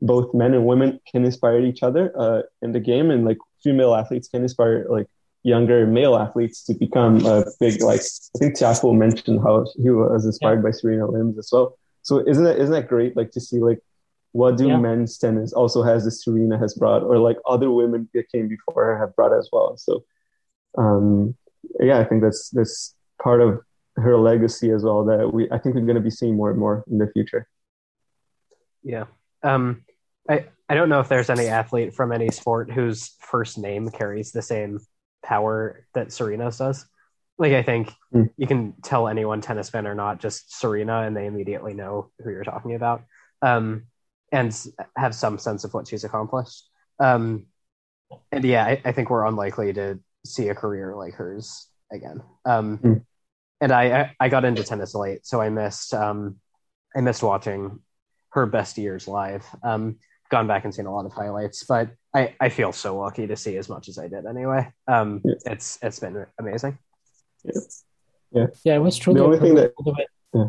both men and women can inspire each other uh, in the game, and like female athletes can inspire like younger male athletes to become a big like I think Tiafoe mentioned how he was inspired yeah. by Serena Williams as well. So isn't that isn't that great like to see like what do yeah. men's tennis also has the Serena has brought or like other women that came before her have brought as well. So um yeah, I think that's that's part of her legacy as well that we I think we're gonna be seeing more and more in the future. Yeah. Um I I don't know if there's any athlete from any sport whose first name carries the same power that Serena does. Like I think Mm. you can tell anyone tennis fan or not just Serena and they immediately know who you're talking about. Um, and have some sense of what she's accomplished. Um, and yeah, I, I think we're unlikely to see a career like hers again. Um, Mm. And I, I I got into tennis late, so I missed um, I missed watching her best years live. Um, gone back and seen a lot of highlights, but I, I feel so lucky to see as much as I did anyway. Um, Yeah. It's it's been amazing. Yeah, Yeah. it was truly. The only thing that- all the way. Yeah.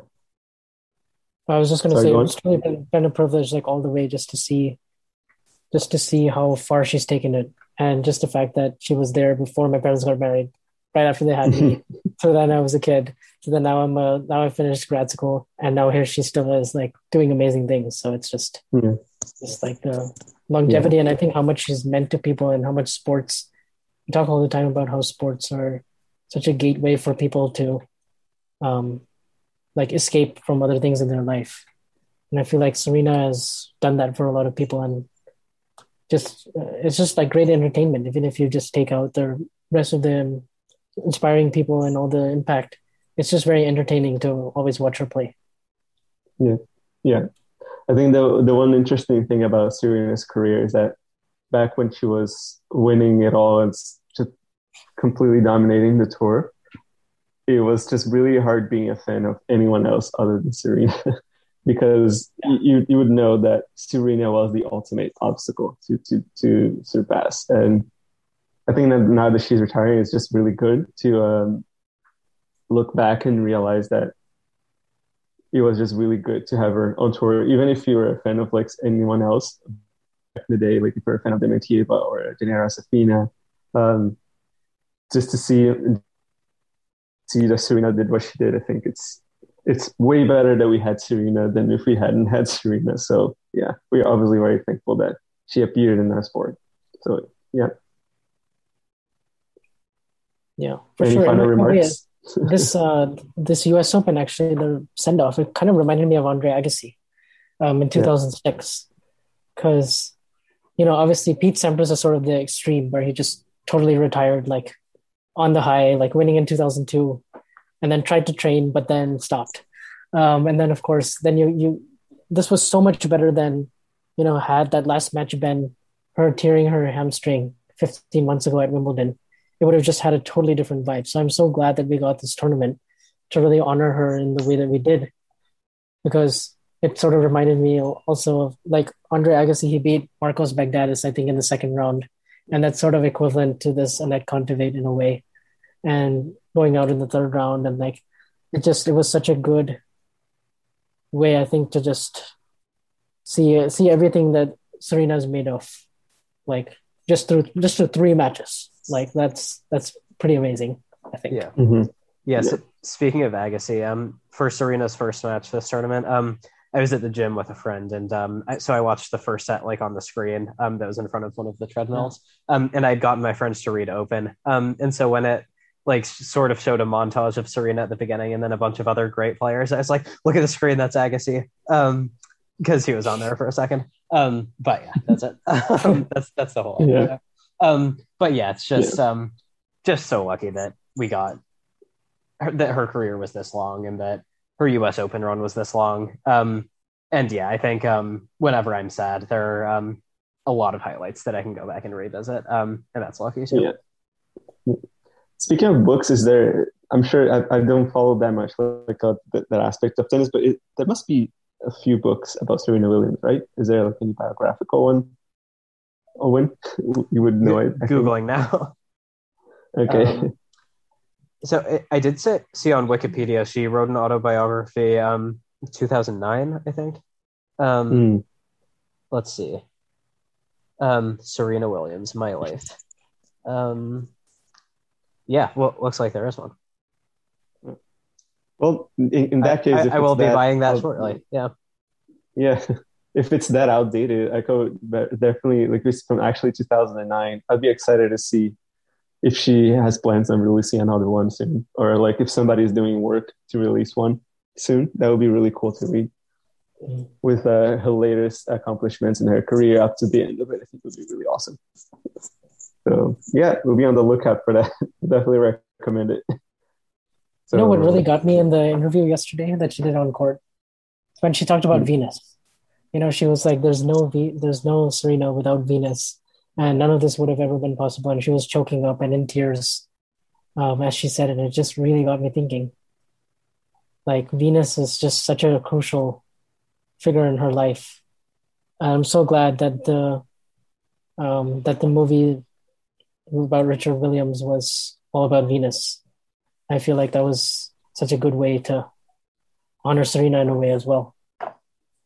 I was just going to Sorry, say it go on. truly been, been a privilege, like all the way, just to see, just to see how far she's taken it, and just the fact that she was there before my parents got married, right after they had me. so then I was a kid. So then now I'm a, now I finished grad school, and now here she still is, like doing amazing things. So it's just, Yeah. just like the longevity, and I think how much she's meant to people, and how much sports. We talk all the time about how sports are such a gateway for people to um like escape from other things in their life. And i feel like serena has done that for a lot of people and just uh, it's just like great entertainment even if you just take out the rest of the inspiring people and all the impact it's just very entertaining to always watch her play. Yeah. Yeah, I think the the one interesting thing about Serena's career is that back when she was winning it all and just completely dominating the tour, it was just really hard being a fan of anyone else other than Serena, because you you would know that Serena was the ultimate obstacle to to to surpass, and I think that now that she's retiring, it's just really good to um, look back and realize that it was just really good to have her on tour, even if you were a fan of like anyone else back in the day, like if you're a fan of Dementieva or Dinara Safina, um, just to see see that Serena did what she did, I think it's it's way better that we had Serena than if we hadn't had Serena. So yeah, we're obviously very thankful that she appeared in that sport. So yeah, yeah for any sure final remarks? This uh this us open actually the send off it kind of reminded me of andre agassi um in 2006 because you know obviously pete sampras is sort of the extreme where he just totally retired like on the high like winning in 2002 and then tried to train but then stopped. Um and then of course then you you this was so much better than you know had that last match been her tearing her hamstring 15 months ago at wimbledon it would have just had a totally different vibe. So I'm so glad that we got this tournament to really honor her in the way that we did, because it sort of reminded me also of like Andre Agassi. He beat Marcos Baghdatis, I think, in the second round, and that's sort of equivalent to this Anett Kontaveit in a way, and going out in the third round and like it just it was such a good way I think to just see see everything that Serena's made of, like just through just through three matches. Like that's that's pretty amazing. I think. Yeah. Mhm. Yeah. Yeah. So speaking of Agassi, um, for Serena's first match this tournament, um, I was at the gym with a friend, and um, I, so I watched the first set like on the screen, um, that was in front of one of the treadmills, um, and I'd gotten my friends to read Open, um, and so when it like sort of showed a montage of Serena at the beginning, and then a bunch of other great players, I was like, look at the screen, that's Agassi, um, because he was on there for a second. Um, but yeah, that's it. um, that's that's the whole Yeah. Um, but yeah, it's just um, just so lucky that we got her, that her career was this long and that her U.S. Open run was this long. Um, and yeah, I think um, whenever I'm sad, there are um, a lot of highlights that I can go back and revisit, um, and that's lucky too. Yeah. Speaking of books, is there? I'm sure I, I don't follow that much like uh, that, that aspect of tennis, but it, there must be a few books about Serena Williams, right? Is there like any biographical one? Owen, you would know it. I think. Googling now. Okay. Um, so I, did see, see on Wikipedia she wrote an autobiography, um, 2009, I think. Um, Mm. let's see. Um, Serena Williams, My Life. Um, yeah, well, looks like there is one. Well, in, in that I- case, I, if I will be buying that out- shortly. Yeah. Yeah, if it's that outdated, I could definitely like this from actually 2009. I'd be excited to see if she has plans on releasing another one soon, or like if somebody is doing work to release one soon. That would be really cool to read. with uh, her latest accomplishments in her career up to the end of it. I think it would be really awesome. So yeah, we'll be on the lookout for that. Definitely recommend it. So, you know what really got me in the interview yesterday that she did on court when she talked about mm-hmm. Venus. You know, she was like, "There's no v- there's no Serena without Venus, and none of this would have ever been possible." And she was choking up and in tears um, as she said, and it just really got me thinking. Like Venus is just such a crucial figure in her life. and I'm so glad that the um, that the movie about Richard Williams was all about Venus. I feel like that was such a good way to honor Serena in a way as well.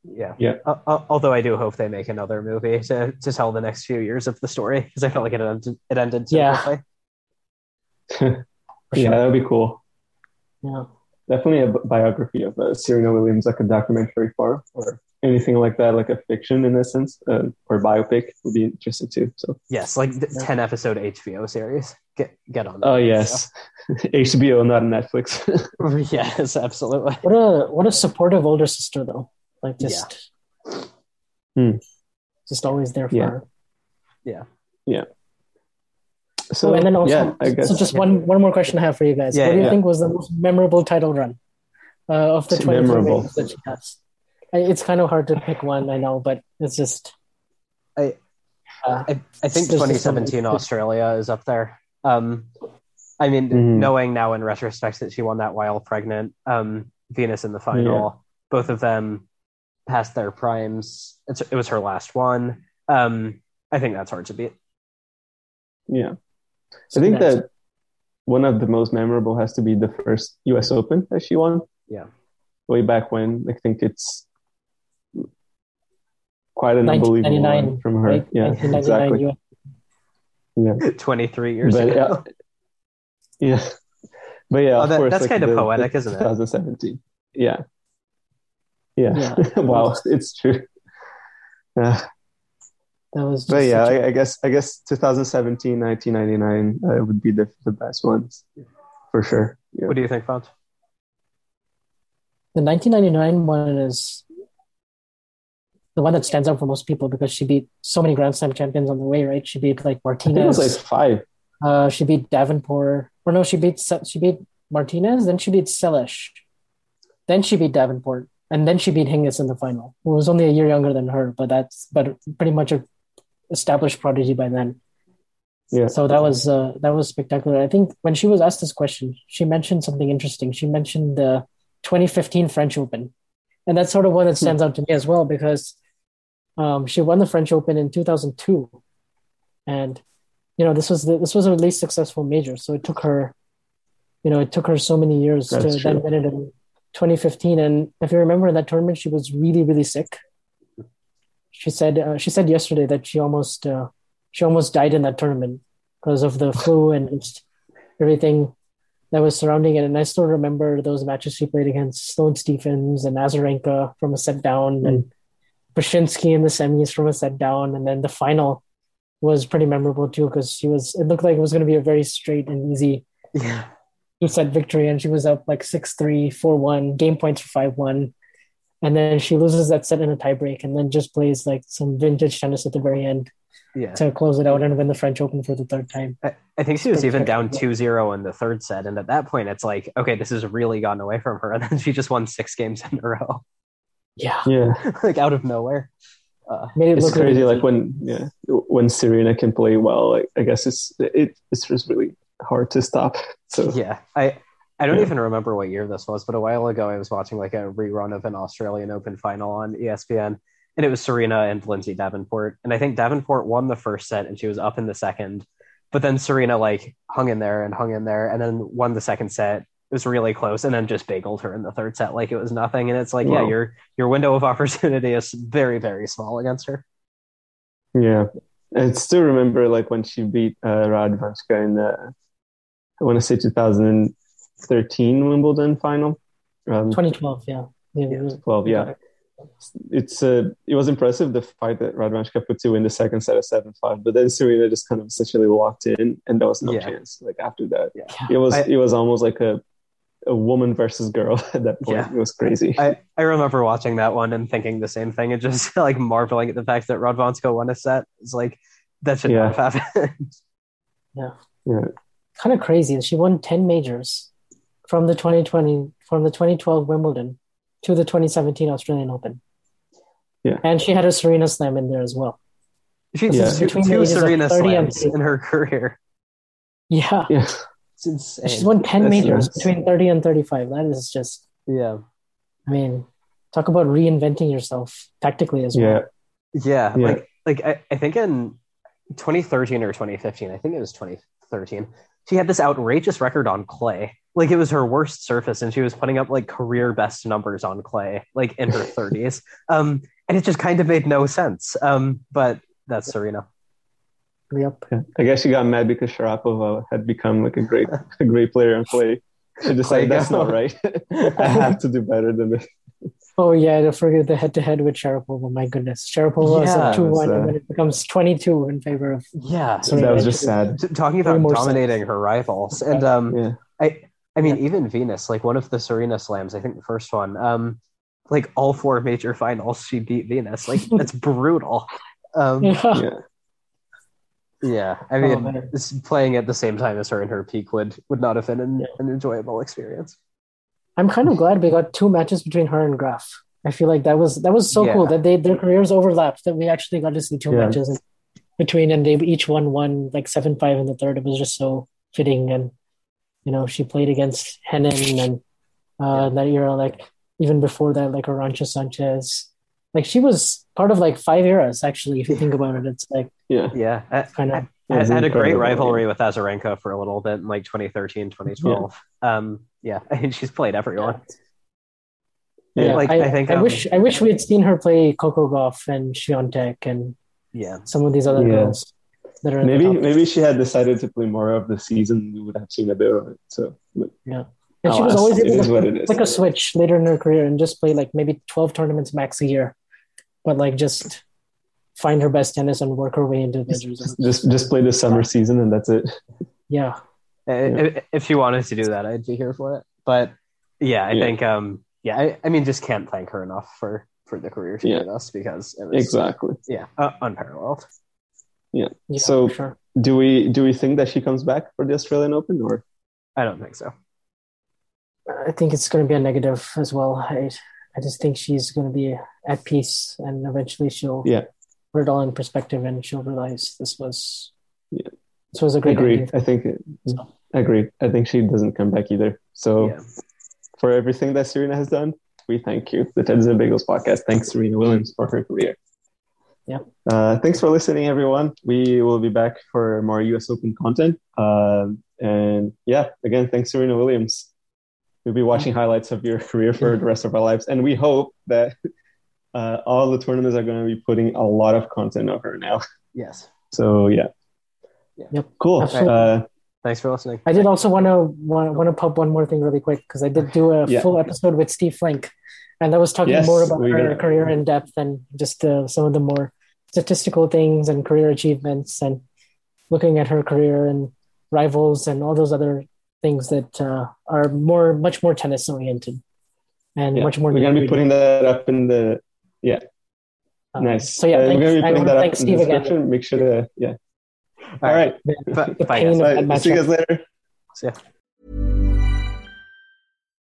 Yeah, yeah. Uh, uh, although I do hope they make another movie to, to tell the next few years of the story because I felt like it ended it ended so yeah. yeah, that would be cool. Yeah, definitely a biography of uh, Serena Williams, like a documentary form or anything like that, like a fiction in a sense, uh, or biopic would be interesting too. So yes, like the yeah. ten episode HBO series. Get get on. Oh yes, HBO, not Netflix. yes, absolutely. What a what a supportive older sister though. Like just, yeah. Hmm. just always there for yeah. her. Yeah. Yeah. So oh, and then also, yeah, I guess, so just one one more question I have for you guys. Yeah, what do you yeah. think was the most memorable title run uh, of the twenty memorable that she has? It's kind of hard to pick one, I know, but it's just. I uh, I, I think 2017 Australia is up there. Um, I mean, mm-hmm. knowing now in retrospect that she won that while pregnant, um, Venus in the final, yeah. both of them past their primes. It's, it was her last one. Um, I think that's hard to beat. Yeah. I think that one of the most memorable has to be the first U.S. Open that she won. Yeah, way back when. I think it's quite an unbelievable one from her. Right? Yeah, exactly. US. Yeah, twenty-three years but, ago. Yeah, yeah, but yeah, oh, that, course, that's like kind the, of poetic, the isn't it? 2017. Yeah, yeah. yeah. wow, it's true. Uh, that was but yeah a... I, I, guess i guess 2017 1999 uh, would be the, the best ones for sure yeah. what do you think Font? the 1999 one is the one that stands out for most people because she beat so many grand slam champions on the way right she beat like martinez it was like five uh, she beat davenport or no she beat she beat martinez then she beat Seles. then she beat davenport and then she beat Hingis in the final, who was only a year younger than her, but that's but pretty much a established prodigy by then. Yeah. So that was uh, that was spectacular. I think when she was asked this question, she mentioned something interesting. She mentioned the 2015 French Open, and that's sort of one that hmm. stands out to me as well because um, she won the French Open in 2002, and you know this was the, this was her least successful major. So it took her, you know, it took her so many years that's to true. then win it in 2015. And if you remember in that tournament, she was really really sick she said uh, she said yesterday that she almost uh, she almost died in that tournament because of the flu and just everything that was surrounding it. And I still remember those matches she played against Sloane Stephens and Azarenka from a set down, mm. and Bacsinszky in the semis from a set down, and then the final was pretty memorable too because she was. It looked like it was going to be a very straight and easy. Yeah. Two set victory, and she was up like 6 3, 4 1, game points for 5 1 and then she loses that set in a tiebreak, and then just plays like some vintage tennis at the very end yeah. to close it out and win the French Open for the third time. I, I think she was even down 2-0 in the third set, and at that point, it's like, okay, this has really gotten away from her, and then she just won six games in a row. Yeah, yeah, like out of nowhere. Uh, it it's crazy, like when yeah, when Serena can play well, like I guess it's it, it's just really hard to stop. So yeah, I I don't yeah. even remember what year this was, but a while ago I was watching like a rerun of an Australian Open final on ESPN, and it was Serena and Lindsay Davenport, and I think Davenport won the first set and she was up in the second, but then Serena like hung in there and hung in there, and then won the second set. It was really close, and then just bageled her in the third set like it was nothing. And it's like, wow. yeah, your your window of opportunity is very very small against her. Yeah, I still remember like when she beat uh, Radwanska in the I want to say 2013 Wimbledon final. Um, 2012, yeah. yeah 12, yeah. It's uh, it was impressive the fight that Radwanska put to win the second set of seven five, but then Serena just kind of essentially locked in, and there was no yeah. chance. Like after that, yeah. it was I, it was almost like a a woman versus girl at that point. Yeah. It was crazy. I, I remember watching that one and thinking the same thing and just like marveling at the fact that Radwanska won a set. It's like that should Yeah. not have happened. Yeah. yeah. Kind of crazy. She won 10 majors from the 2020, from the 2012 Wimbledon to the 2017 Australian Open. Yeah. And she had a Serena Slam in there as well. She's Yeah. two, Between two Serena 30 slams in her career. Yeah. Yeah. It's insane. She's won 10 That's majors nuts. between 30 and 35. That is just, Yeah. I mean, talk about reinventing yourself tactically as well. Yeah. Yeah, Yeah. like like I, I think in 2013 or 2015, I think it was 2013, she had this outrageous record on clay. Like it was her worst surface, and she was putting up like career best numbers on clay, like in her 30s. Um, and it just kind of made no sense. Um, but that's Serena. Yep. Yeah. I guess she got mad because Sharapova had become like a great a great player in clay. She decided Clay that's not right. I have to do better than this. Oh yeah, don't forget the head-to-head with Sharapova. My goodness, Sharapova was Yeah, a two-one, uh, and then it becomes twenty-two in favor of. Yeah, so that was just sad. T- talking about more dominating sense. her rivals, and um, Yeah. I I mean even Venus, like one of the Serena slams, I think the first one, um, like all four major finals, she beat Venus. Like that's brutal. Um, Yeah. Yeah. Yeah, I Oh, mean, man. this, playing at the same time as her in her peak would would not have been an, Yeah. an enjoyable experience. I'm kind of glad we got two matches between her and Graf. I feel like that was that was so Yeah. cool that they their careers overlapped. That we actually got to see two Yeah. matches in between, and they each won one like seven five in the third. It was just so fitting, and you know she played against Henin and uh, Yeah. that era, like even before that, like Arantxa Sanchez. Like she was part of like five eras actually. If you think about it, it's like Yeah. Yeah, I, kind of I, I had a great rivalry with Azarenka for a little bit in like 2013, 2012. Um, yeah, I mean, she's played everyone. Yeah. like I, I, think I um, wish I wish we had seen her play Coco Gauff and Swiatek and yeah, some of these other Yeah. girls that are Maybe maybe she had decided to play more of the season. We would have seen a bit of it. So Yeah. And she alas, was always it able is to what it is. like a switch later in her career and just play like maybe 12 tournaments max a year, but like just find her best tennis and work her way into majors. just just play the summer season and that's it. Yeah. If, if she wanted to do that, I'd be here for it. But yeah, I Yeah. think um, yeah, I, I mean, just can't thank her enough for for the career she Yeah. gave us because it was Exactly. yeah uh, unparalleled. yeah So- sure. Do we do we think that she comes back for the Australian Open or I don't think so. I think it's going to be a negative as well. I, I just think she's going to be at peace and eventually she'll Yeah. Put it all in perspective and she'll realize this was Yeah. this was a great agreed? ending. I think So- agreed. I think she doesn't come back either. So Yeah. for everything that Serena has done, we thank you. The Tens and Bagels podcast. Thanks, Serena Williams, for her career. Yeah. Uh, thanks for listening, everyone. We will be back for more US Open content. Um, and yeah, again, thanks, Serena Williams. We'll be watching highlights of your career for the rest of our lives. And we hope that uh, all the tournaments are going to be putting a lot of content of her now. Yes. So yeah. Yep. Cool. Absolutely. Uh, Thanks for listening. I did also want to want, want to pop one more thing really quick because I did do a Yeah. full episode with Steve Flink, and that was talking Yes, more about her gonna- career in depth and just uh, some of the more statistical things and career achievements and looking at her career and rivals and all those other things that uh, are more much more tennis oriented and yeah. much more. We're going to be putting that up in the yeah. Uh, Nice. So yeah, Uh, thanks, we're going to be putting that thank up in the Steve again. Make sure to yeah. All right. Bye, The bye, pain guys. of that Bye. See you guys later. Yeah.